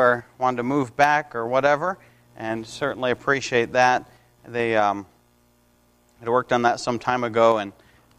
or wanted to move back or whatever, and certainly appreciate that. They um, had worked on that some time ago, and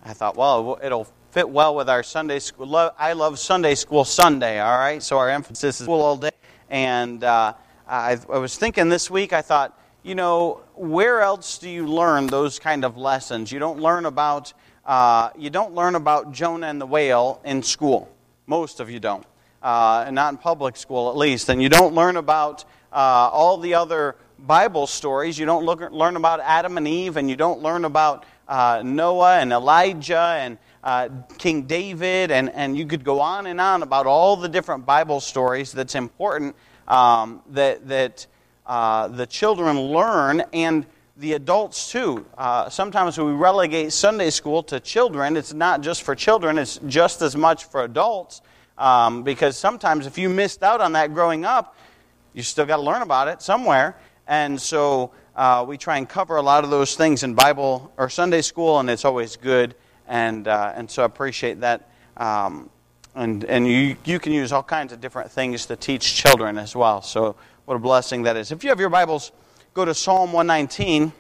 I thought, well, it'll fit well with our Sunday school. I love Sunday school Sunday, all right? So our emphasis is school all day. And uh, I, I was thinking this week, I thought, you know, where else do you learn those kind of lessons? You don't learn about, uh, you don't learn about Jonah and the whale in school. Most of you don't uh, not in public school at least. And you don't learn about uh, all the other Bible stories. You don't look, learn about Adam and Eve, and you don't learn about uh, Noah and Elijah and uh, King David, and, and you could go on and on about all the different Bible stories that's important um, that, that uh, the children learn and the adults too. Uh, sometimes we relegate Sunday school to children. It's not just for children, it's just as much for adults. Um, because sometimes if you missed out on that growing up, you still got to learn about it somewhere. And so uh, we try and cover a lot of those things in Bible or Sunday school, and it's always good. And, uh, and so I appreciate that. Um, and and you, you can use all kinds of different things to teach children as well. So what a blessing that is. If you have your Bibles, go to Psalm 119.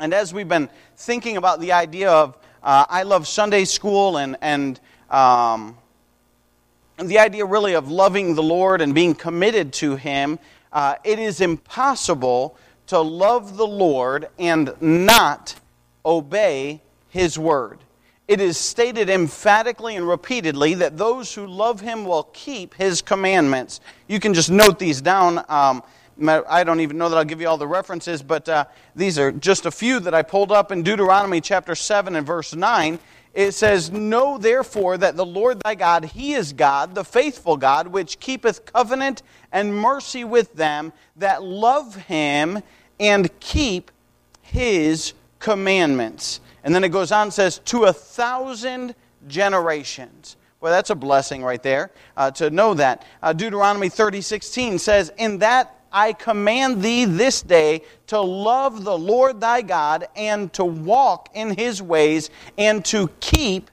And as we've been thinking about the idea of uh, I love Sunday school and, and um, the idea really of loving the Lord and being committed to Him, uh, it is impossible to love the Lord and not obey His word. It is stated emphatically and repeatedly that those who love Him will keep His commandments. You can just note these down. Um, I don't even know that I'll give you all the references, but uh, these are just a few that I pulled up in Deuteronomy chapter 7 and verse 9 it says, Know therefore that the Lord thy God, he is God, the faithful God, which keepeth covenant and mercy with them that love him and keep his commandments. And then it goes on and says, To a thousand generations. Well, that's a blessing right there uh, to know that. Uh, Deuteronomy 30 16 says, In that I command thee this day to love the Lord thy God and to walk in his ways and to keep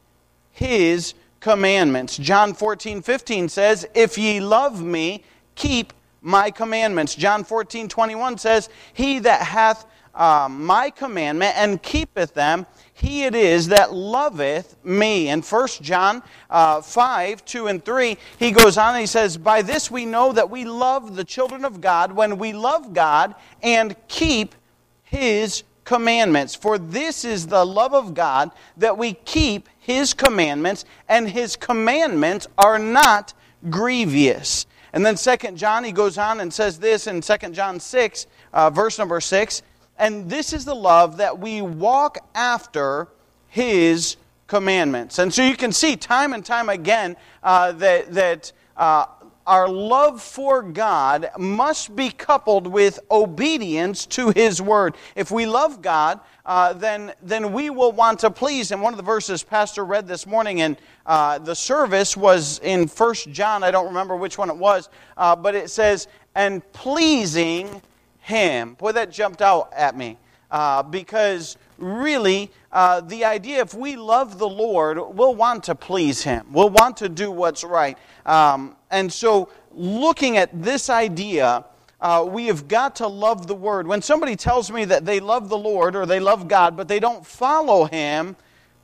his commandments. John 14, 15 says, If ye love me, keep my commandments. John 14, 21 says, He that hath uh, my commandment and keepeth them, he it is that loveth me. In 1 John uh, 5, 2 and 3, he goes on and he says, By this we know that we love the children of God when we love God and keep his commandments. For this is the love of God that we keep his commandments, and his commandments are not grievous. And then 2 John, he goes on and says this in 2 John 6, uh, verse number 6 and this is the love that we walk after His commandments. And so you can see time and time again uh, that, that uh, our love for God must be coupled with obedience to His Word. If we love God, uh, then, then we will want to please Him. One of the verses Pastor read this morning in uh, the service was in First John. I don't remember which one it was, uh, but it says, and pleasing him. Boy, that jumped out at me uh, because really, uh, the idea if we love the Lord, we'll want to please Him, we'll want to do what's right. Um, and so, looking at this idea, uh, we have got to love the Word. When somebody tells me that they love the Lord or they love God, but they don't follow Him,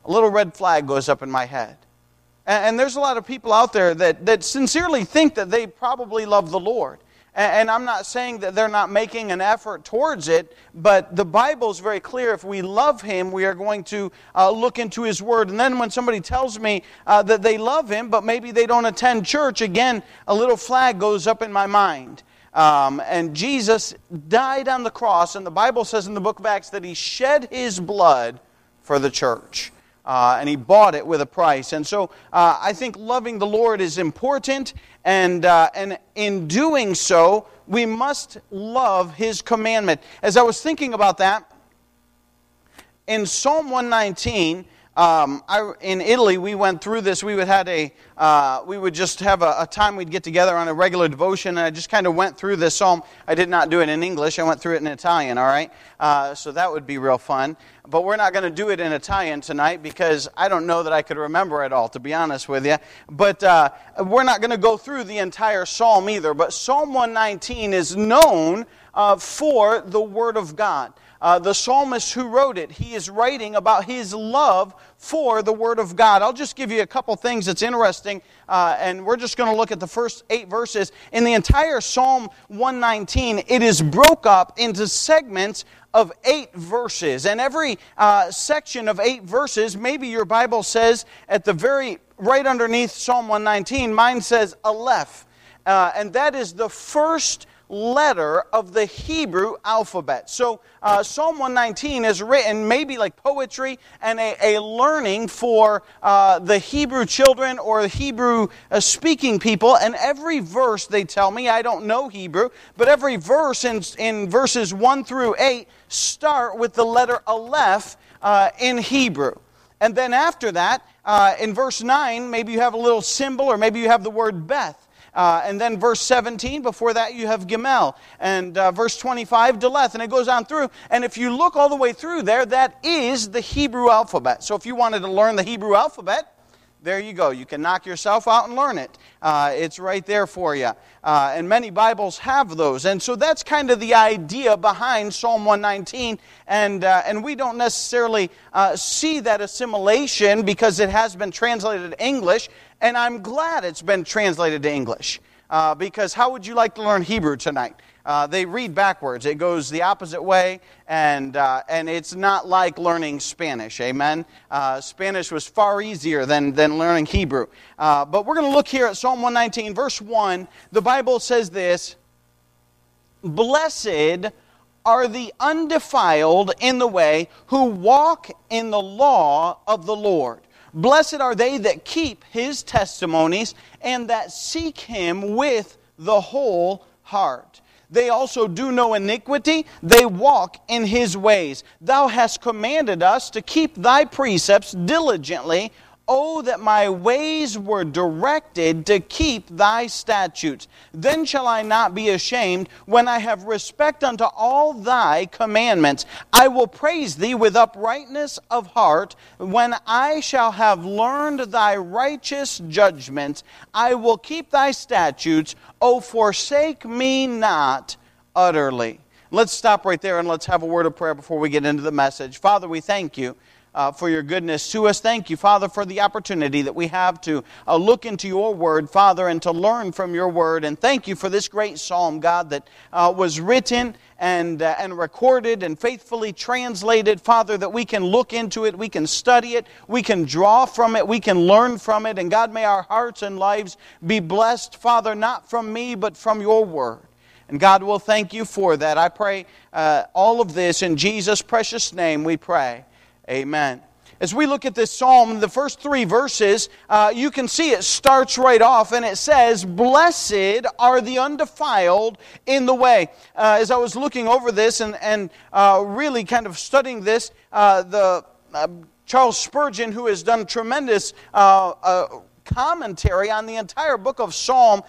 a little red flag goes up in my head. And, and there's a lot of people out there that, that sincerely think that they probably love the Lord. And I'm not saying that they're not making an effort towards it, but the Bible is very clear. If we love Him, we are going to uh, look into His Word. And then when somebody tells me uh, that they love Him, but maybe they don't attend church, again, a little flag goes up in my mind. Um, and Jesus died on the cross, and the Bible says in the book of Acts that He shed His blood for the church uh, and he bought it with a price. And so uh, I think loving the Lord is important, and, uh, and in doing so, we must love his commandment. As I was thinking about that, in Psalm 119, uh, um, I, in Italy, we went through this. We would had a, uh, we would just have a, a, time we'd get together on a regular devotion, and I just kind of went through this psalm. I did not do it in English. I went through it in Italian. All right, uh, so that would be real fun. But we're not going to do it in Italian tonight because I don't know that I could remember it all, to be honest with you. But uh, we're not going to go through the entire psalm either. But Psalm 119 is known uh, for the Word of God. Uh, the psalmist who wrote it, he is writing about his love for the Word of God. I'll just give you a couple things that's interesting, uh, and we're just going to look at the first eight verses. In the entire Psalm 119, it is broke up into segments of eight verses. And every uh, section of eight verses, maybe your Bible says at the very right underneath Psalm 119, mine says Aleph. Uh, and that is the first letter of the Hebrew alphabet. So uh, Psalm 119 is written maybe like poetry and a, a learning for uh, the Hebrew children or the Hebrew uh, speaking people. And every verse, they tell me, I don't know Hebrew, but every verse in, in verses 1 through 8 start with the letter Aleph uh, in Hebrew. And then after that, uh, in verse 9, maybe you have a little symbol or maybe you have the word Beth. Uh, and then verse 17, before that you have Gimel. And uh, verse 25, Daleth. And it goes on through. And if you look all the way through there, that is the Hebrew alphabet. So if you wanted to learn the Hebrew alphabet, there you go. You can knock yourself out and learn it. Uh, it's right there for you. Uh, and many Bibles have those. And so that's kind of the idea behind Psalm 119. And, uh, and we don't necessarily uh, see that assimilation because it has been translated to English. And I'm glad it's been translated to English. Uh, because how would you like to learn Hebrew tonight? Uh, they read backwards. It goes the opposite way, and, uh, and it's not like learning Spanish. Amen? Uh, Spanish was far easier than, than learning Hebrew. Uh, but we're going to look here at Psalm 119, verse 1. The Bible says this Blessed are the undefiled in the way who walk in the law of the Lord. Blessed are they that keep his testimonies and that seek him with the whole heart. They also do no iniquity, they walk in his ways. Thou hast commanded us to keep thy precepts diligently. Oh, that my ways were directed to keep thy statutes. Then shall I not be ashamed when I have respect unto all thy commandments. I will praise thee with uprightness of heart. When I shall have learned thy righteous judgments, I will keep thy statutes. Oh, forsake me not utterly. Let's stop right there and let's have a word of prayer before we get into the message. Father, we thank you uh, for your goodness to us. Thank you, Father, for the opportunity that we have to uh, look into your word, Father, and to learn from your word. And thank you for this great psalm, God, that uh, was written and, uh, and recorded and faithfully translated, Father, that we can look into it, we can study it, we can draw from it, we can learn from it. And God, may our hearts and lives be blessed, Father, not from me, but from your word. And God will thank you for that. I pray uh, all of this in Jesus' precious name we pray. Amen. As we look at this psalm, the first three verses, uh, you can see it starts right off and it says, Blessed are the undefiled in the way. Uh, as I was looking over this and, and uh, really kind of studying this, uh, the uh, Charles Spurgeon, who has done tremendous uh, commentary on the entire book of Psalm,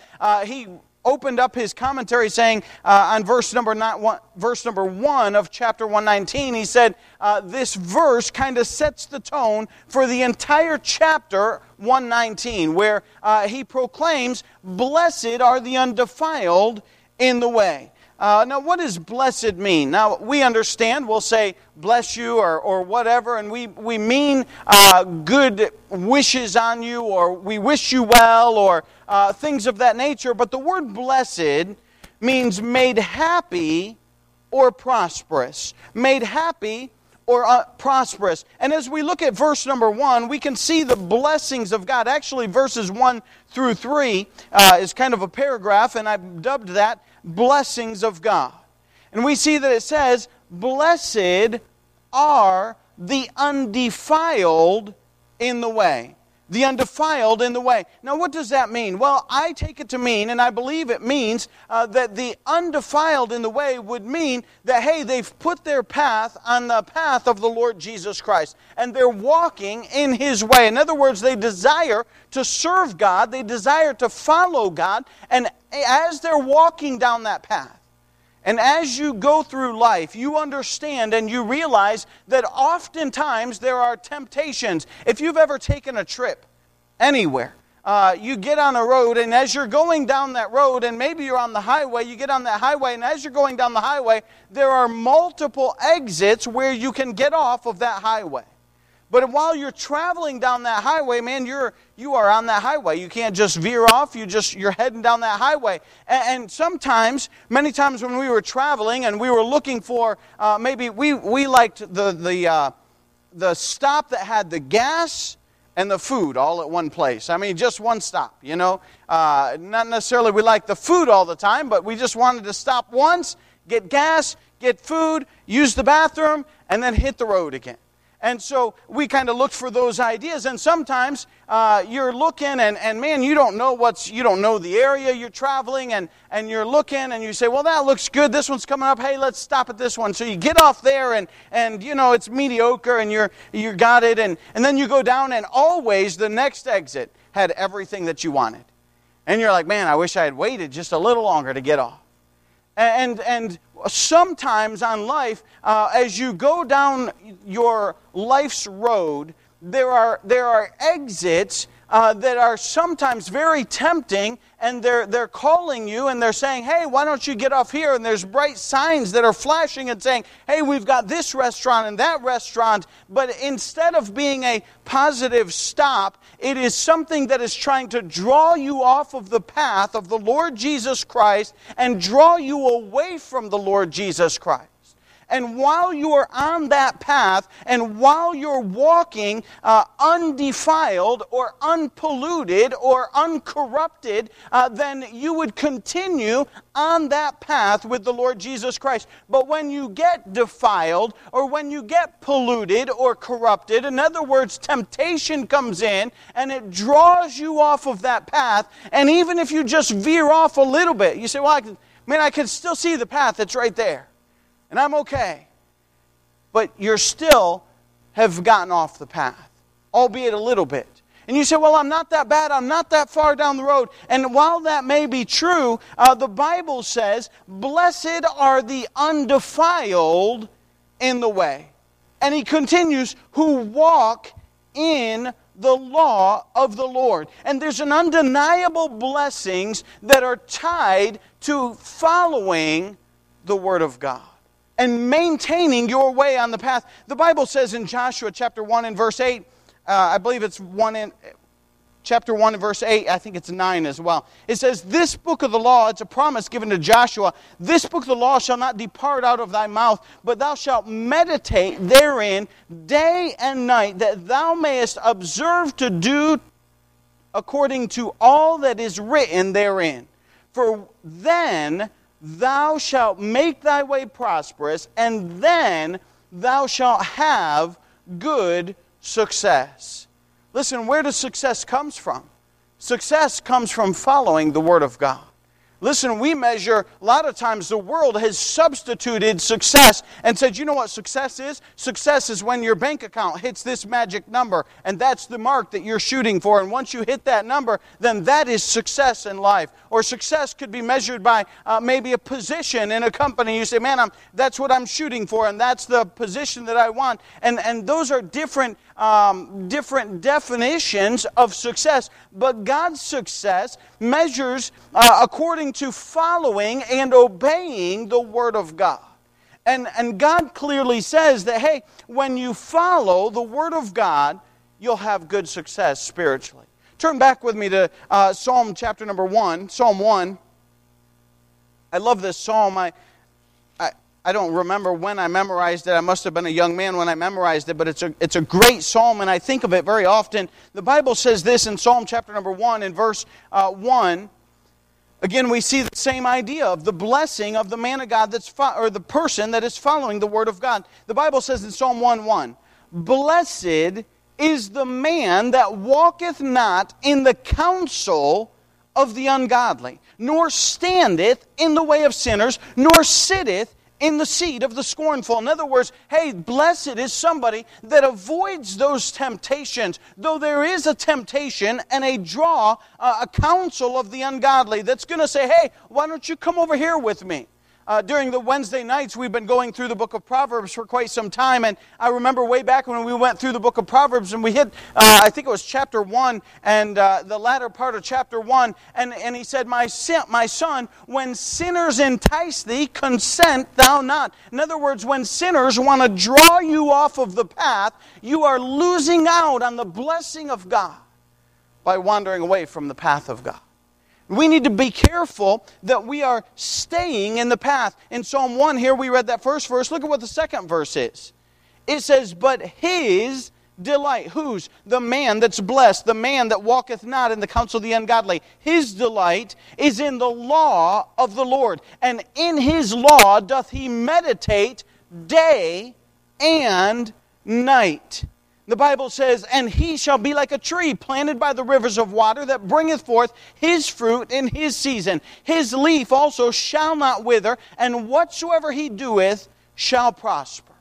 he opened up his commentary saying uh, on verse number, nine, one, verse number 1 of chapter 119, he said, uh, This verse kind of sets the tone for the entire chapter 119, where uh, he proclaims, Blessed are the undefiled in the way. Uh, now, what does blessed mean? Now, we understand, we'll say bless you or, or whatever, and we, we mean uh, good wishes on you or we wish you well or uh, things of that nature. But the word blessed means made happy or prosperous. Made happy or uh, prosperous. And as we look at verse number one, we can see the blessings of God. Actually, verses one through three uh, is kind of a paragraph, and I've dubbed that blessings of God. And we see that it says, Blessed are the undefiled in the way. The undefiled in the way. Now, what does that mean? Well, I take it to mean, and I believe it means, uh, that the undefiled in the way would mean that, hey, they've put their path on the path of the Lord Jesus Christ, and they're walking in His way. In other words, they desire to serve God, they desire to follow God, and as they're walking down that path, and as you go through life, you understand and you realize that oftentimes there are temptations. If you've ever taken a trip anywhere, uh, you get on a road, and as you're going down that road, and maybe you're on the highway, you get on that highway, and as you're going down the highway, there are multiple exits where you can get off of that highway. But while you're traveling down that highway, man, you're you are on that highway. You can't just veer off. You just you're heading down that highway. And, and sometimes, many times when we were traveling and we were looking for uh, maybe we we liked the the uh, the stop that had the gas and the food all at one place. I mean, just one stop. You know, uh, not necessarily we like the food all the time, but we just wanted to stop once, get gas, get food, use the bathroom, and then hit the road again. And so we kind of looked for those ideas. And sometimes uh, you're looking, and, and man, you don't know what's, you don't know the area you're traveling, and, and you're looking, and you say, well, that looks good. This one's coming up. Hey, let's stop at this one. So you get off there, and, and you know, it's mediocre, and you're, you got it. And, and then you go down, and always the next exit had everything that you wanted. And you're like, man, I wish I had waited just a little longer to get off. And, and sometimes on life, uh, as you go down your life's road, there are, there are exits uh, that are sometimes very tempting, and they're, they're calling you and they're saying, Hey, why don't you get off here? And there's bright signs that are flashing and saying, Hey, we've got this restaurant and that restaurant. But instead of being a positive stop, it is something that is trying to draw you off of the path of the Lord Jesus Christ and draw you away from the Lord Jesus Christ. And while you are on that path, and while you're walking uh, undefiled or unpolluted or uncorrupted, uh, then you would continue on that path with the Lord Jesus Christ. But when you get defiled or when you get polluted or corrupted, in other words, temptation comes in and it draws you off of that path. And even if you just veer off a little bit, you say, Well, I can, man, I can still see the path that's right there and I'm okay. But you're still have gotten off the path, albeit a little bit. And you say, Well, I'm not that bad. I'm not that far down the road. And while that may be true, uh, the Bible says, Blessed are the undefiled in the way. And he continues, who walk in the law of the Lord. And there's an undeniable blessings that are tied to following the Word of God and maintaining your way on the path. The Bible says in Joshua chapter 1 and verse 8, uh, I believe it's 1 in chapter 1 and verse 8, I think it's 9 as well. It says, This book of the law, it's a promise given to Joshua, this book of the law shall not depart out of thy mouth, but thou shalt meditate therein day and night, that thou mayest observe to do according to all that is written therein. For then thou shalt make thy way prosperous, and then thou shalt have good success. Listen, where does success comes from? Success comes from following the Word of God. Listen, we measure, a lot of times the world has substituted success and said, you know what success is? Success is when your bank account hits this magic number, and that's the mark that you're shooting for. And once you hit that number, then that is success in life. Or success could be measured by uh, maybe a position in a company. You say, man, I'm, that's what I'm shooting for, and that's the position that I want. And, and those are different um, different definitions of success, but God's success measures uh, according to following and obeying the Word of God. And, and God clearly says that, hey, when you follow the Word of God, you'll have good success spiritually. Turn back with me to uh, Psalm chapter number 1, Psalm 1. I love this psalm. I, I don't remember when I memorized it. I must have been a young man when I memorized it, but it's a, it's a great psalm, and I think of it very often. The Bible says this in Psalm chapter number 1, in verse uh, 1. Again, we see the same idea of the blessing of the man of God that's fo- or the person that is following the word of God. The Bible says in Psalm 1 1, Blessed is the man that walketh not in the counsel of the ungodly, nor standeth in the way of sinners, nor sitteth in the seat of the scornful. In other words, hey, blessed is somebody that avoids those temptations. Though there is a temptation and a draw, uh, a counsel of the ungodly that's going to say, hey, why don't you come over here with me? Uh, during the Wednesday nights, we've been going through the book of Proverbs for quite some time. And I remember way back when we went through the book of Proverbs and we hit, uh, I think it was chapter 1 and uh, the latter part of chapter 1. And, and he said, my, my son, when sinners entice thee, consent thou not. In other words, when sinners want to draw you off of the path, you are losing out on the blessing of God by wandering away from the path of God. We need to be careful that we are staying in the path. In Psalm 1, here we read that first verse. Look at what the second verse is. It says, But his delight, whose? The man that's blessed, the man that walketh not in the counsel of the ungodly. His delight is in the law of the Lord. And in his law doth he meditate day and night. The Bible says, And he shall be like a tree planted by the rivers of water that bringeth forth his fruit in his season. His leaf also shall not wither, and whatsoever he doeth shall prosper.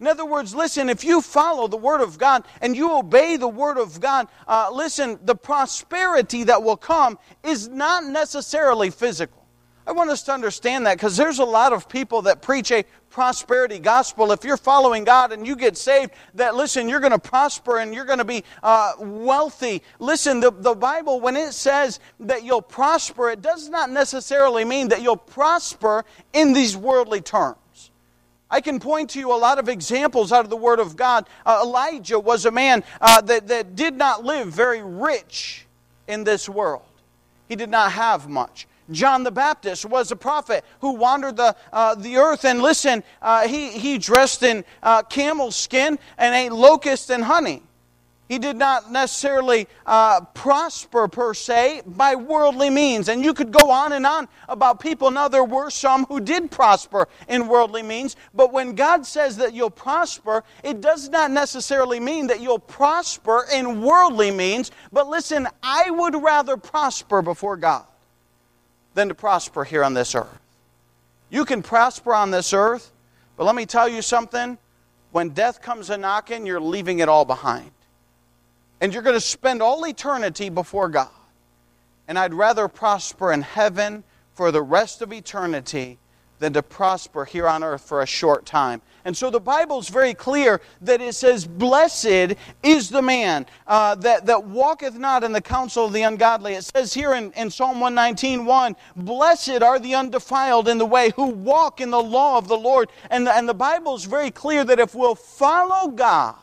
In other words, listen, if you follow the Word of God and you obey the Word of God, uh, listen, the prosperity that will come is not necessarily physical. I want us to understand that because there's a lot of people that preach a prosperity gospel. If you're following God and you get saved, that listen, you're going to prosper and you're going to be uh, wealthy. Listen, the, the Bible, when it says that you'll prosper, it does not necessarily mean that you'll prosper in these worldly terms. I can point to you a lot of examples out of the Word of God. Uh, Elijah was a man uh, that, that did not live very rich in this world, he did not have much. John the Baptist was a prophet who wandered the, uh, the earth. And listen, uh, he, he dressed in uh, camel skin and ate locusts and honey. He did not necessarily uh, prosper per se by worldly means. And you could go on and on about people. Now, there were some who did prosper in worldly means. But when God says that you'll prosper, it does not necessarily mean that you'll prosper in worldly means. But listen, I would rather prosper before God than to prosper here on this earth. You can prosper on this earth, but let me tell you something. When death comes a knocking, you're leaving it all behind. And you're going to spend all eternity before God. And I'd rather prosper in heaven for the rest of eternity than to prosper here on earth for a short time. And so the Bible's very clear that it says, Blessed is the man uh, that, that walketh not in the counsel of the ungodly. It says here in, in Psalm 119 1, Blessed are the undefiled in the way who walk in the law of the Lord. And the, and the Bible's very clear that if we'll follow God,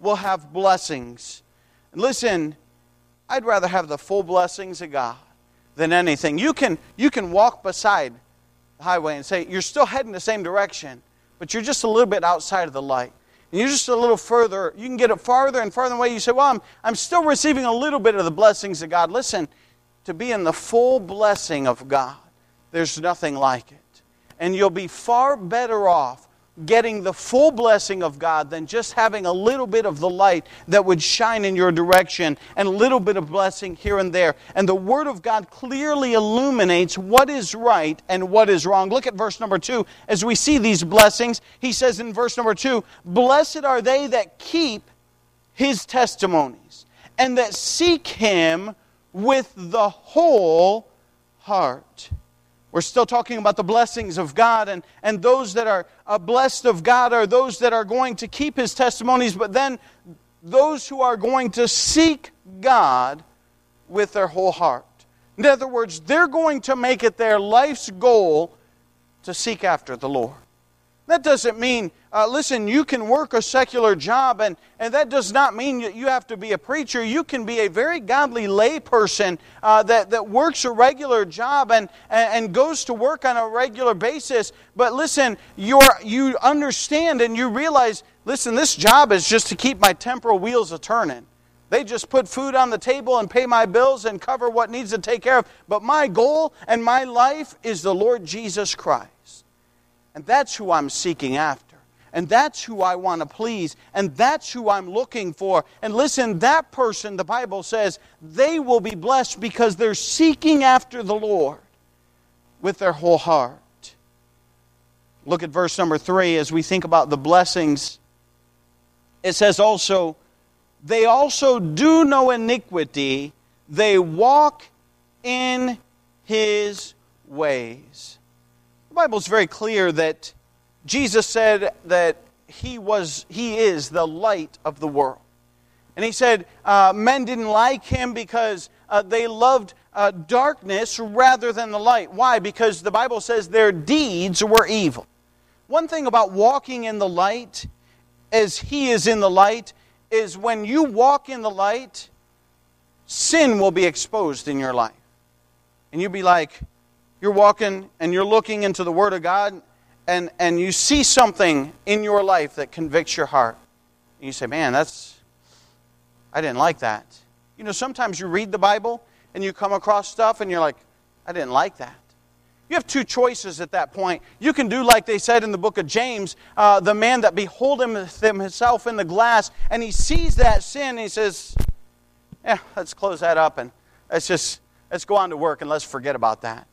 we'll have blessings. listen, I'd rather have the full blessings of God than anything. You can, you can walk beside highway and say, You're still heading the same direction, but you're just a little bit outside of the light. And you're just a little further, you can get it farther and farther away. You say, Well, I'm, I'm still receiving a little bit of the blessings of God. Listen, to be in the full blessing of God, there's nothing like it. And you'll be far better off getting the full blessing of God than just having a little bit of the light that would shine in your direction and a little bit of blessing here and there. And the Word of God clearly illuminates what is right and what is wrong. Look at verse number two. As we see these blessings, he says in verse number two Blessed are they that keep his testimonies and that seek him with the whole heart. We're still talking about the blessings of God, and, and those that are uh, blessed of God are those that are going to keep His testimonies, but then those who are going to seek God with their whole heart. In other words, they're going to make it their life's goal to seek after the Lord. That doesn't mean, uh, listen, you can work a secular job, and, and that does not mean that you have to be a preacher. You can be a very godly layperson uh, that, that works a regular job and, and goes to work on a regular basis. But listen, you're, you understand and you realize, listen, this job is just to keep my temporal wheels a turning. They just put food on the table and pay my bills and cover what needs to take care of. But my goal and my life is the Lord Jesus Christ. And that's who I'm seeking after. And that's who I want to please. And that's who I'm looking for. And listen, that person, the Bible says, they will be blessed because they're seeking after the Lord with their whole heart. Look at verse number three as we think about the blessings. It says also, they also do no iniquity, they walk in his ways. The Bible is very clear that Jesus said that he was he is the light of the world. And he said uh, men didn't like him because uh, they loved uh, darkness rather than the light. Why? Because the Bible says their deeds were evil. One thing about walking in the light, as he is in the light, is when you walk in the light, sin will be exposed in your life. And you'll be like, you're walking and you're looking into the Word of God, and, and you see something in your life that convicts your heart. And you say, man, that's, I didn't like that. You know, sometimes you read the Bible and you come across stuff and you're like, I didn't like that. You have two choices at that point. You can do like they said in the book of James, uh, the man that beholdeth himself in the glass, and he sees that sin, and he says, "Yeah, let's close that up and let's just let's go on to work and let's forget about that."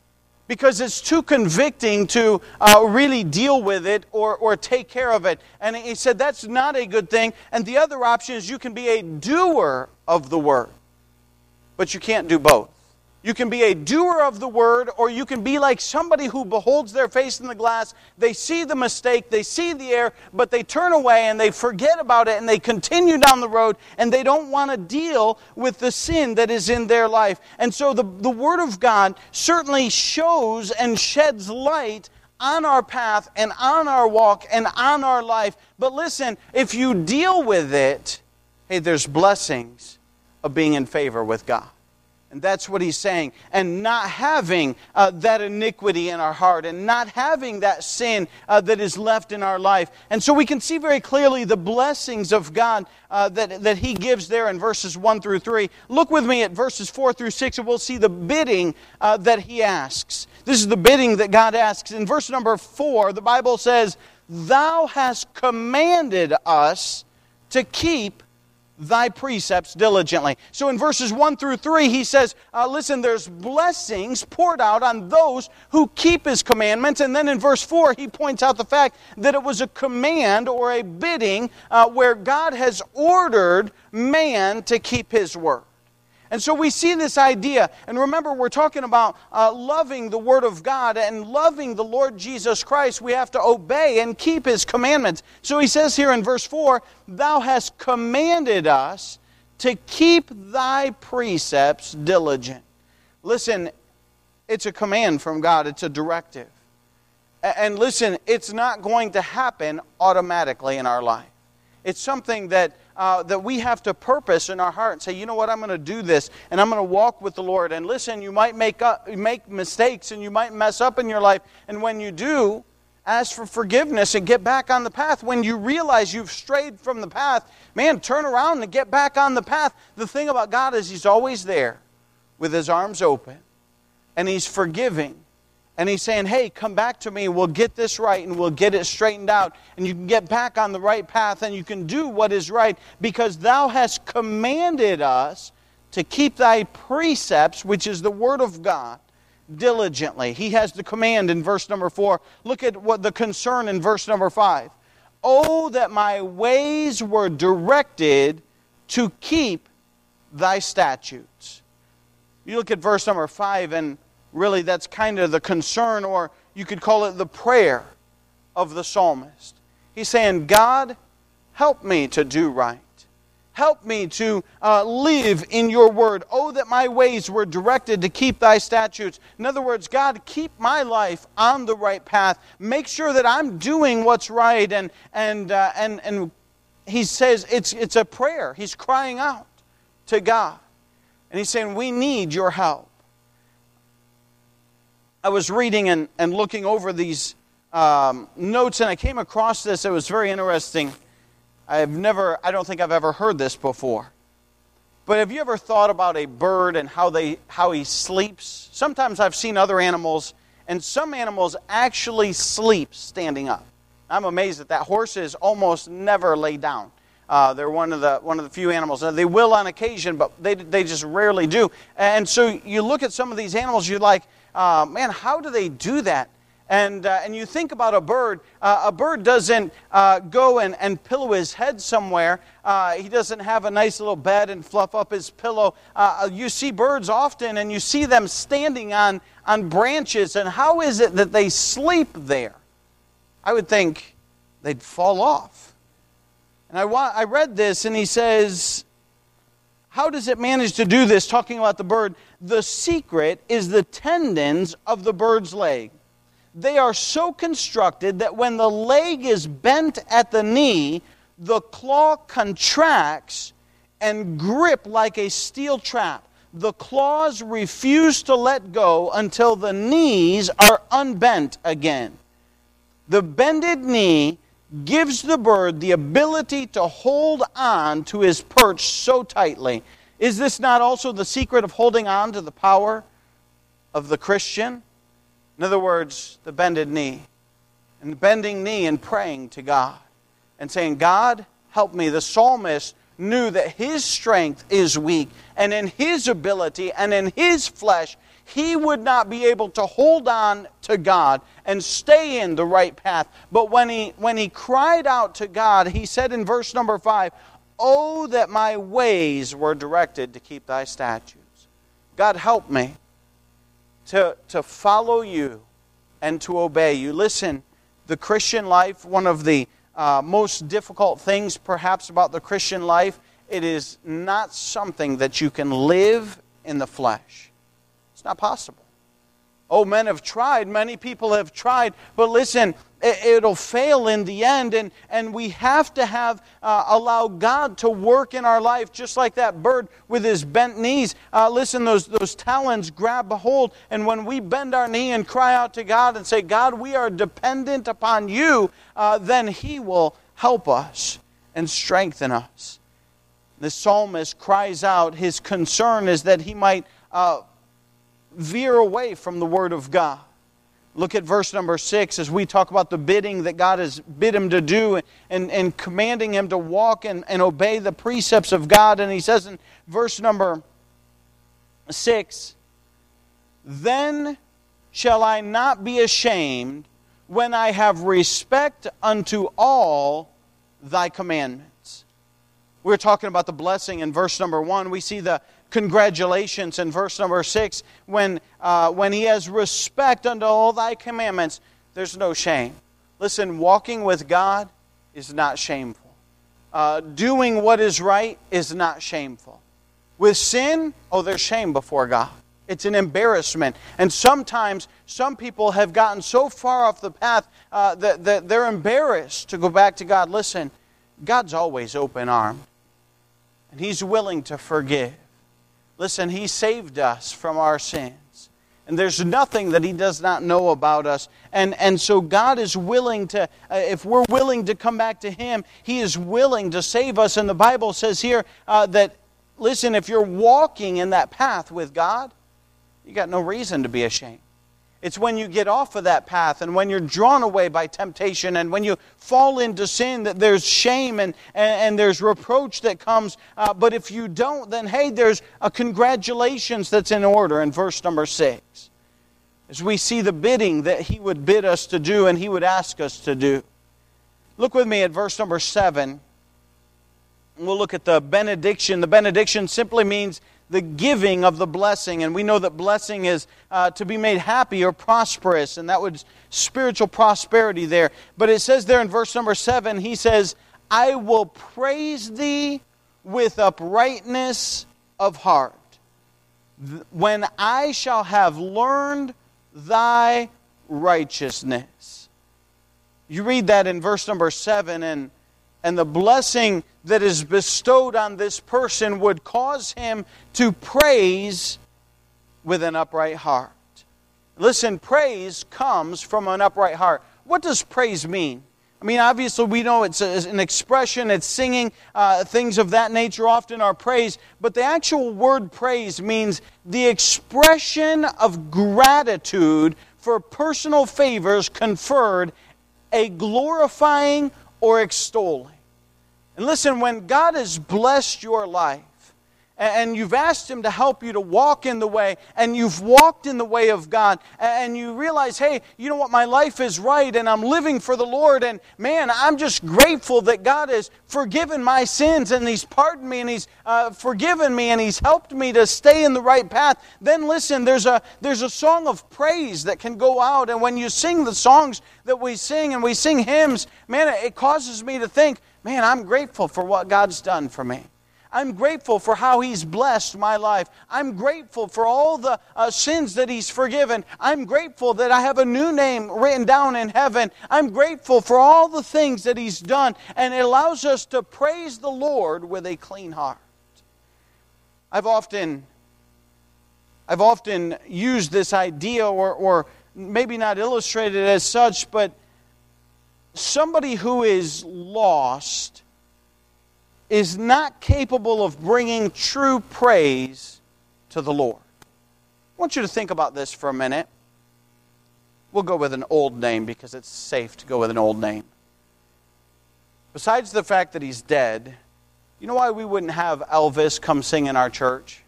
Because it's too convicting to uh, really deal with it or, or take care of it. And he said that's not a good thing. And the other option is you can be a doer of the word, but you can't do both. You can be a doer of the word, or you can be like somebody who beholds their face in the glass. They see the mistake, they see the error, but they turn away and they forget about it and they continue down the road and they don't want to deal with the sin that is in their life. And so the, the word of God certainly shows and sheds light on our path and on our walk and on our life. But listen, if you deal with it, hey, there's blessings of being in favor with God. And that's what he's saying. And not having uh, that iniquity in our heart and not having that sin uh, that is left in our life. And so we can see very clearly the blessings of God uh, that, that he gives there in verses 1 through 3. Look with me at verses 4 through 6 and we'll see the bidding uh, that he asks. This is the bidding that God asks. In verse number 4, the Bible says, Thou hast commanded us to keep thy precepts diligently. So in verses 1 through 3, he says, uh, Listen, there's blessings poured out on those who keep his commandments. And then in verse 4, he points out the fact that it was a command or a bidding uh, where God has ordered man to keep his word. And so we see this idea. And remember, we're talking about uh, loving the Word of God and loving the Lord Jesus Christ. We have to obey and keep His commandments. So he says here in verse 4 Thou hast commanded us to keep thy precepts diligent. Listen, it's a command from God, it's a directive. And listen, it's not going to happen automatically in our life. It's something that uh, that we have to purpose in our heart and say, you know what, I'm going to do this and I'm going to walk with the Lord. And listen, you might make, up, make mistakes and you might mess up in your life. And when you do, ask for forgiveness and get back on the path. When you realize you've strayed from the path, man, turn around and get back on the path. The thing about God is He's always there with His arms open and He's forgiving and he's saying, hey, come back to me. We'll get this right and we'll get it straightened out. And you can get back on the right path and you can do what is right because thou hast commanded us to keep thy precepts, which is the word of God, diligently. He has the command in verse number four. Look at what the concern in verse number five. Oh, that my ways were directed to keep thy statutes. You look at verse number five, and really that's kind of the concern, or you could call it the prayer of the psalmist. He's saying, God, help me to do right. Help me to uh, live in your word. Oh, that my ways were directed to keep thy statutes. In other words, God, keep my life on the right path. Make sure that I'm doing what's right. And, and, uh, and, and he says it's, it's a prayer. He's crying out to God. And he's saying, We need your help. I was reading and, and looking over these um, notes, and I came across this. It was very interesting. I've never, I don't think I've ever heard this before. But have you ever thought about a bird and how, they, how he sleeps? Sometimes I've seen other animals, and some animals actually sleep standing up. I'm amazed that that horses almost never lay down. Uh, they're one of the one of the few animals. they will on occasion, but they they just rarely do. And so you look at some of these animals, you're like, uh, man, how do they do that? And, uh, and you think about a bird, uh, a bird doesn't uh, go and, and pillow his head somewhere. Uh, he doesn't have a nice little bed and fluff up his pillow. Uh, you see birds often and you see them standing on, on branches. And how is it that they sleep there? I would think they'd fall off. And I, wa- I read this and he says, How does it manage to do this? Talking about the bird. The secret is the tendons of the bird's leg they are so constructed that when the leg is bent at the knee, the claw contracts and grip like a steel trap. The claws refuse to let go until the knees are unbent again. The bended knee gives the bird the ability to hold on to his perch so tightly. Is this not also the secret of holding on to the power of the Christian? In other words, the bended knee. And the bending knee and praying to God and saying, God, help me. The psalmist knew that his strength is weak, and in his ability and in his flesh, he would not be able to hold on to God and stay in the right path. But when he, when he cried out to God, he said in verse number 5, Oh, that my ways were directed to keep thy statutes. God, help me to, to follow you and to obey you. Listen, the Christian life, one of the uh, most difficult things perhaps about the Christian life, it is not something that you can live in the flesh. Not possible. Oh, men have tried, many people have tried, but listen, it'll fail in the end. And, and we have to have uh, allow god to work in our life just like that bird with his bent knees. Uh, listen those, those talons grab a hold. And when we bend our knee and cry out to god and say god we are dependent upon you uh, then he will help us and strengthen us. The psalmist cries out. His concern is that he might uh, veer away from the word of god Look at verse number six as we talk about the bidding that God has bid him to do and, and commanding him to walk and, and obey the precepts of God. And he says in verse number six, Then shall I not be ashamed when I have respect unto all thy commandments. We we're talking about the blessing in verse number one. We see the congratulations in verse number six when, uh, when he has respect unto all thy commandments, there's no shame. Listen, walking with God is not shameful. Uh, doing what is right is not shameful. With sin, oh, there's shame before God. It's an embarrassment. And sometimes some people have gotten so far off the path uh, that, that they're embarrassed to go back to God. Listen, God's always open armed, and He's willing to forgive. Listen, He saved us from our sins. And there's nothing that He does not know about us. And, and so God is willing to, uh, if we're willing to come back to Him, He is willing to save us. And the Bible says here uh, that, listen, if you're walking in that path with God, you got no reason to be ashamed. It's when you get off of that path and when you're drawn away by temptation and when you fall into sin that there's shame and, and, and there's reproach that comes. Uh, but if you don't, then hey, there's a congratulations that's in order in verse number six. As we see the bidding that he would bid us to do and he would ask us to do. Look with me at verse number seven. We'll look at the benediction. The benediction simply means the giving of the blessing. And we know that blessing is uh, to be made happy or prosperous, and that was spiritual prosperity there. But it says there in verse number seven, he says, I will praise thee with uprightness of heart. When I shall have learned thy righteousness. You read that in verse number seven, and and the blessing that is bestowed on this person would cause him to praise with an upright heart. Listen, praise comes from an upright heart. What does praise mean? I mean, obviously, we know it's an expression, it's singing, uh, things of that nature often are praise, but the actual word praise means the expression of gratitude for personal favors conferred a glorifying or extolling. And listen, when God has blessed your life, and you've asked Him to help you to walk in the way, and you've walked in the way of God, and you realize, hey, you know what, my life is right, and I'm living for the Lord, and man, I'm just grateful that God has forgiven my sins, and He's pardoned me, and He's uh, forgiven me, and He's helped me to stay in the right path. Then listen, there's a, there's a song of praise that can go out, and when you sing the songs that we sing, and we sing hymns, man, it causes me to think, man, I'm grateful for what God's done for me. I'm grateful for how He's blessed my life. I'm grateful for all the uh, sins that He's forgiven. I'm grateful that I have a new name written down in heaven. I'm grateful for all the things that He's done. And it allows us to praise the Lord with a clean heart. I've often, I've often used this idea, or, or maybe not illustrated as such, but somebody who is lost is not capable of bringing true praise to the Lord. I want you to think about this for a minute. We'll go with an old name because it's safe to go with an old name. Besides the fact that he's dead, you know why we wouldn't have Elvis come sing in our church?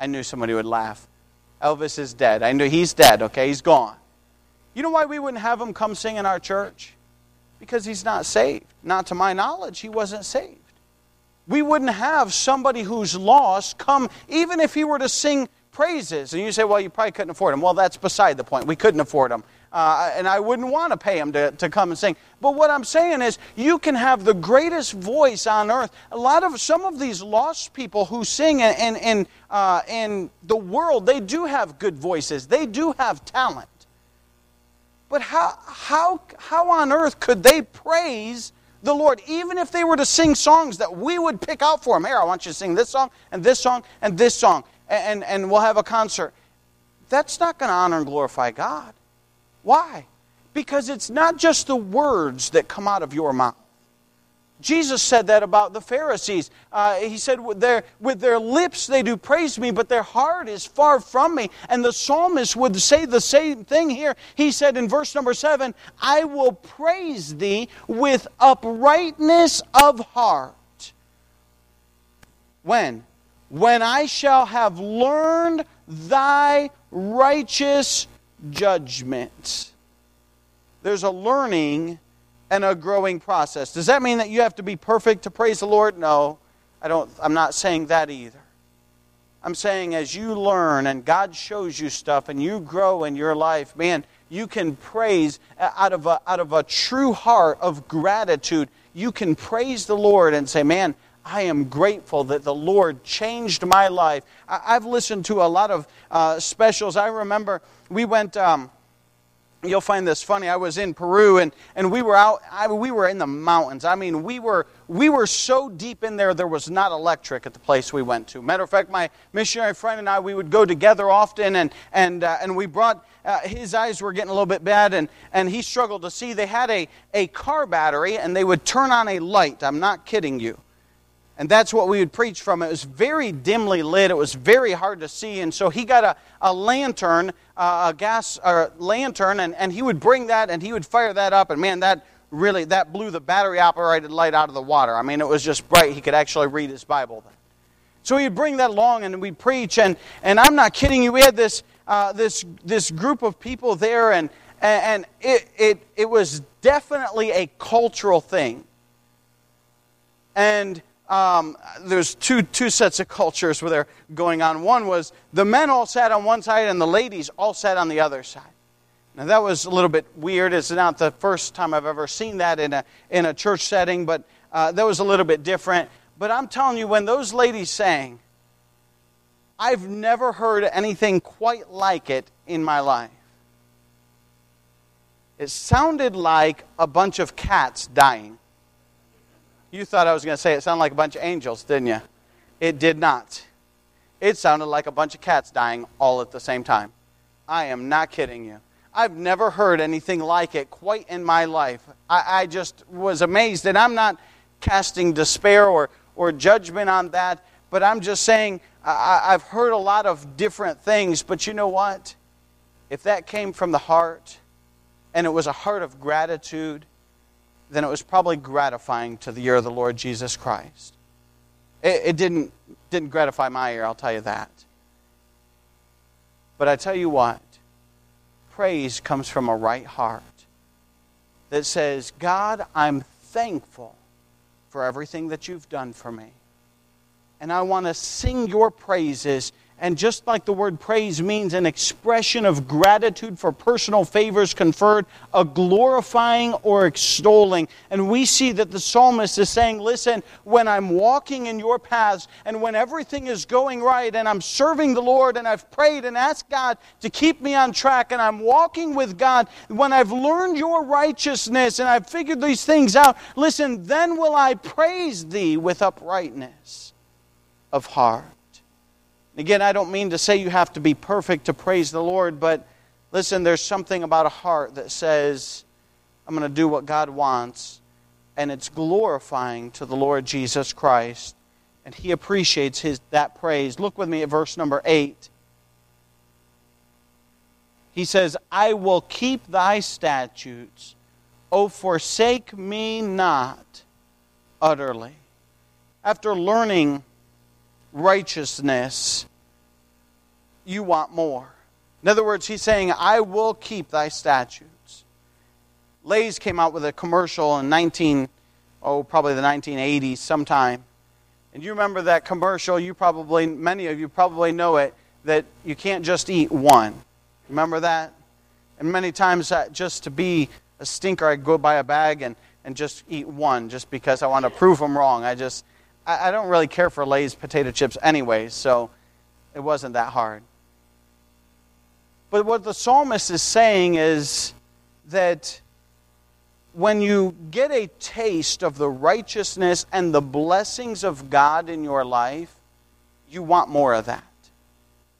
I knew somebody would laugh. Elvis is dead. I knew he's dead, okay? He's gone. You know why we wouldn't have him come sing in our church? Because he's not saved. Not to my knowledge, he wasn't saved. We wouldn't have somebody who's lost come, even if he were to sing praises. And you say, well, you probably couldn't afford him. Well, that's beside the point. We couldn't afford him. Uh, and I wouldn't want to pay him to, to come and sing. But what I'm saying is, you can have the greatest voice on earth. A lot of some of these lost people who sing in, in, uh, in the world, they do have good voices, they do have talent. But how, how, how on earth could they praise the Lord, even if they were to sing songs that we would pick out for them? Here, I want you to sing this song and this song and this song, and, and we'll have a concert. That's not going to honor and glorify God. Why? Because it's not just the words that come out of your mouth. Jesus said that about the Pharisees. Uh, he said, with their, with their lips they do praise me, but their heart is far from me. And the psalmist would say the same thing here. He said in verse number seven, I will praise thee with uprightness of heart. When? When I shall have learned thy righteous judgments. There's a learning and a growing process. Does that mean that you have to be perfect to praise the Lord? No. I don't I'm not saying that either. I'm saying as you learn and God shows you stuff and you grow in your life, man, you can praise out of a, out of a true heart of gratitude. You can praise the Lord and say, man, I am grateful that the Lord changed my life. I, have listened to a lot of uh, specials. I remember we went. Um, You'll find this funny. I was in Peru and, and we were out, I, we were in the mountains. I mean, we were, we were so deep in there, there was not electric at the place we went to. Matter of fact, my missionary friend and I, we would go together often and, and, uh, and we brought, uh, his eyes were getting a little bit bad and, and he struggled to see. They had a, a car battery and they would turn on a light. I'm not kidding you. And that's what we would preach from. It was very dimly lit. It was very hard to see. And so he got a, a lantern, uh, a gas uh, lantern, and, and he would bring that and he would fire that up. And man, that really, that blew the battery operated light out of the water. I mean, it was just bright. He could actually read his Bible then. So he'd bring that along and we'd preach. And, and I'm not kidding you. We had this, uh, this, this group of people there, and, and it, it, it was definitely a cultural thing. And um, there's two, two sets of cultures where they're going on. One was the men all sat on one side and the ladies all sat on the other side. Now, that was a little bit weird. It's not the first time I've ever seen that in a, in a church setting, but uh, that was a little bit different. But I'm telling you, when those ladies sang, I've never heard anything quite like it in my life. It sounded like a bunch of cats dying. You thought I was going to say it sounded like a bunch of angels, didn't you? It did not. It sounded like a bunch of cats dying all at the same time. I am not kidding you. I've never heard anything like it quite in my life. I, I just was amazed, and I'm not casting despair or, or judgment on that, but I'm just saying I, I've heard a lot of different things, but you know what? If that came from the heart, and it was a heart of gratitude, then it was probably gratifying to the ear of the Lord Jesus Christ. It, it didn't, didn't gratify my ear, I'll tell you that. But I tell you what, praise comes from a right heart that says, God, I'm thankful for everything that you've done for me. And I want to sing your praises and just like the word praise means an expression of gratitude for personal favors conferred, a glorifying or extolling. And we see that the psalmist is saying, Listen, when I'm walking in your paths and when everything is going right and I'm serving the Lord and I've prayed and asked God to keep me on track and I'm walking with God, when I've learned your righteousness and I've figured these things out, listen, then will I praise thee with uprightness of heart. Again, I don't mean to say you have to be perfect to praise the Lord, but listen, there's something about a heart that says, I'm going to do what God wants, and it's glorifying to the Lord Jesus Christ. And he appreciates his, that praise. Look with me at verse number 8. He says, I will keep thy statutes. O forsake me not utterly. After learning righteousness, you want more. In other words, he's saying, I will keep thy statutes. Lay's came out with a commercial in 19, oh, probably the 1980s sometime. And you remember that commercial, you probably, many of you probably know it, that you can't just eat one. Remember that? And many times, uh, just to be a stinker, I'd go buy a bag and, and just eat one just because I want to prove them wrong. I just, I, I don't really care for Lay's potato chips anyway, so it wasn't that hard. But what the psalmist is saying is that when you get a taste of the righteousness and the blessings of God in your life, you want more of that.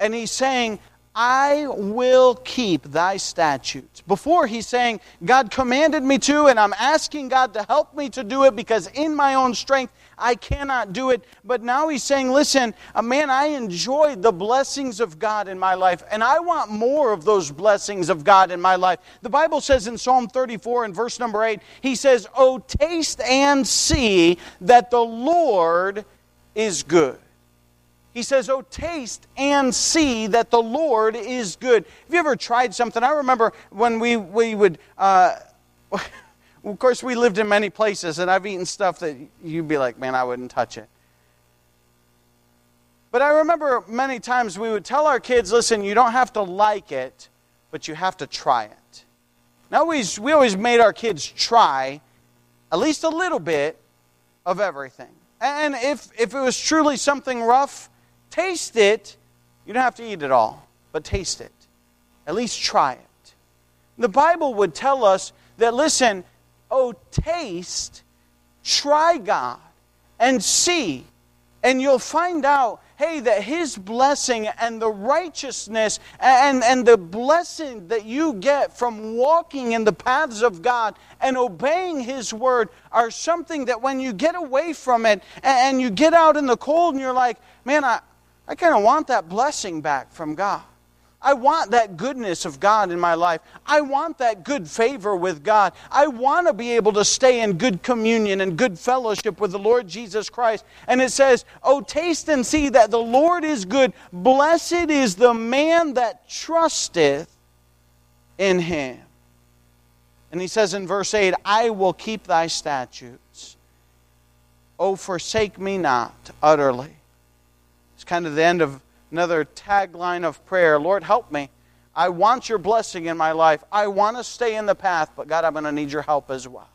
And he's saying, I will keep thy statutes. Before he's saying, God commanded me to, and I'm asking God to help me to do it because in my own strength I cannot do it. But now he's saying, listen, uh, man, I enjoy the blessings of God in my life, and I want more of those blessings of God in my life. The Bible says in Psalm 34 and verse number 8, he says, Oh, taste and see that the Lord is good. He says, Oh, taste and see that the Lord is good. Have you ever tried something? I remember when we, we would, uh, of course, we lived in many places, and I've eaten stuff that you'd be like, man, I wouldn't touch it. But I remember many times we would tell our kids, listen, you don't have to like it, but you have to try it. Now, we, we always made our kids try at least a little bit of everything. And if, if it was truly something rough, Taste it. You don't have to eat it all, but taste it. At least try it. The Bible would tell us that, listen, oh, taste, try God, and see. And you'll find out, hey, that His blessing and the righteousness and, and the blessing that you get from walking in the paths of God and obeying His word are something that when you get away from it and you get out in the cold and you're like, man, I, I kind of want that blessing back from God. I want that goodness of God in my life. I want that good favor with God. I want to be able to stay in good communion and good fellowship with the Lord Jesus Christ. And it says, Oh, taste and see that the Lord is good. Blessed is the man that trusteth in him. And he says in verse 8, I will keep thy statutes. Oh, forsake me not utterly. It's kind of the end of another tagline of prayer Lord, help me. I want your blessing in my life. I want to stay in the path, but God, I'm going to need your help as well.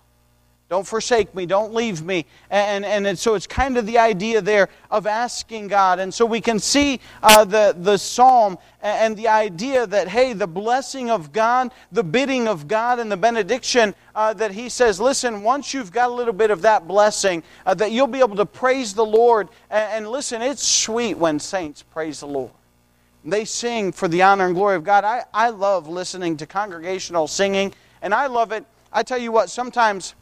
Don't forsake me. Don't leave me. And, and, so it's kind of the idea there of asking God. And so we can see uh, the, the psalm and the idea that, hey, the blessing of God, the bidding of God, and the benediction uh, that He says, listen, once you've got a little bit of that blessing, uh, that you'll be able to praise the Lord. And, and listen, it's sweet when saints praise the Lord. They sing for the honor and glory of God. I, I love listening to congregational singing, and I love it. I tell you what, sometimes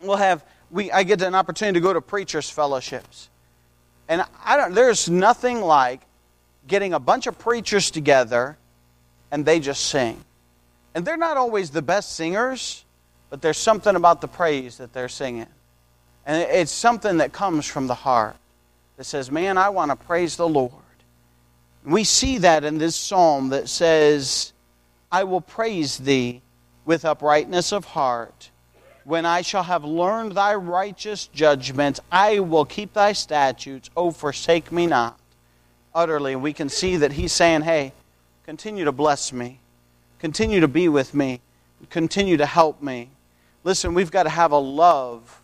we'll have we I get an opportunity to go to preachers fellowships. And I don't there's nothing like getting a bunch of preachers together and they just sing. And they're not always the best singers, but there's something about the praise that they're singing. And it's something that comes from the heart that says, Man, I want to praise the Lord. We see that in this psalm that says, I will praise thee with uprightness of heart. When I shall have learned thy righteous judgments, I will keep thy statutes. Oh, forsake me not. Utterly, we can see that he's saying, Hey, continue to bless me, continue to be with me, continue to help me. Listen, we've got to have a love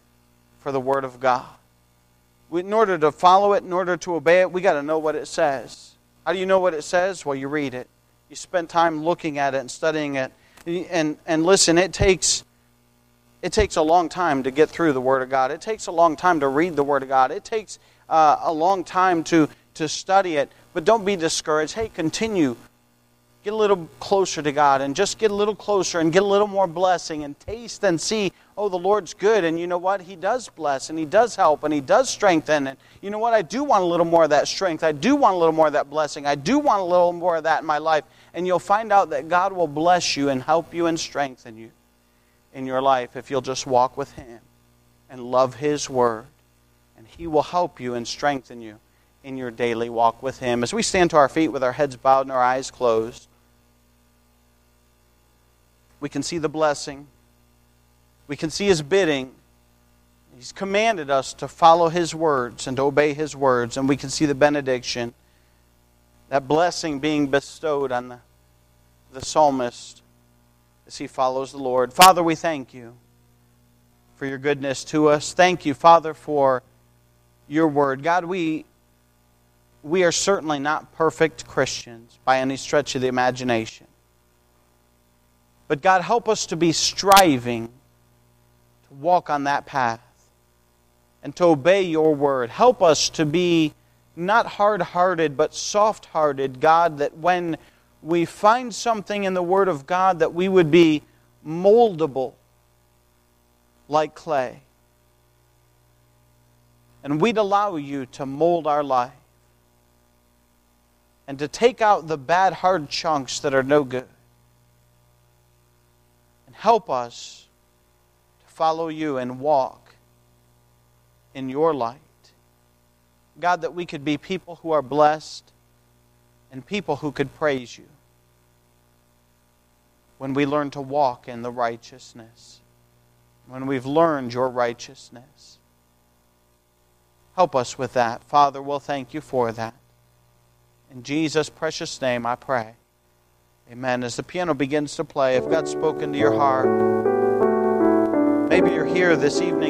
for the Word of God. In order to follow it, in order to obey it, we got to know what it says. How do you know what it says? Well, you read it. You spend time looking at it and studying it. And, and listen, it takes, it takes a long time to get through the Word of God. It takes a long time to read the Word of God. It takes uh, a long time to, to study it. But don't be discouraged. Hey, continue. Get a little closer to God and just get a little closer and get a little more blessing and taste and see oh, the Lord's good, and you know what? He does bless, and He does help, and He does strengthen. And you know what? I do want a little more of that strength. I do want a little more of that blessing. I do want a little more of that in my life. And you'll find out that God will bless you and help you and strengthen you in your life if you'll just walk with Him and love His Word. And He will help you and strengthen you in your daily walk with Him. As we stand to our feet with our heads bowed and our eyes closed, we can see the blessing we can see his bidding. He's commanded us to follow his words and to obey his words, and we can see the benediction, that blessing being bestowed on the, the psalmist as he follows the Lord. Father, we thank you for your goodness to us. Thank you, Father, for your word. God, we, we are certainly not perfect Christians by any stretch of the imagination. But God, help us to be striving to walk on that path and to obey your word. Help us to be not hard hearted, but soft hearted, God, that when we find something in the Word of God, that we would be moldable like clay. And we'd allow you to mold our life and to take out the bad, hard chunks that are no good. And help us to follow you and walk in your light. God, that we could be people who are blessed and people who could praise you when we learn to walk in the righteousness, when we've learned your righteousness. Help us with that. Father, we'll thank you for that. In Jesus' precious name, I pray. Amen. As the piano begins to play, if God's spoken to your heart, Maybe you're here this evening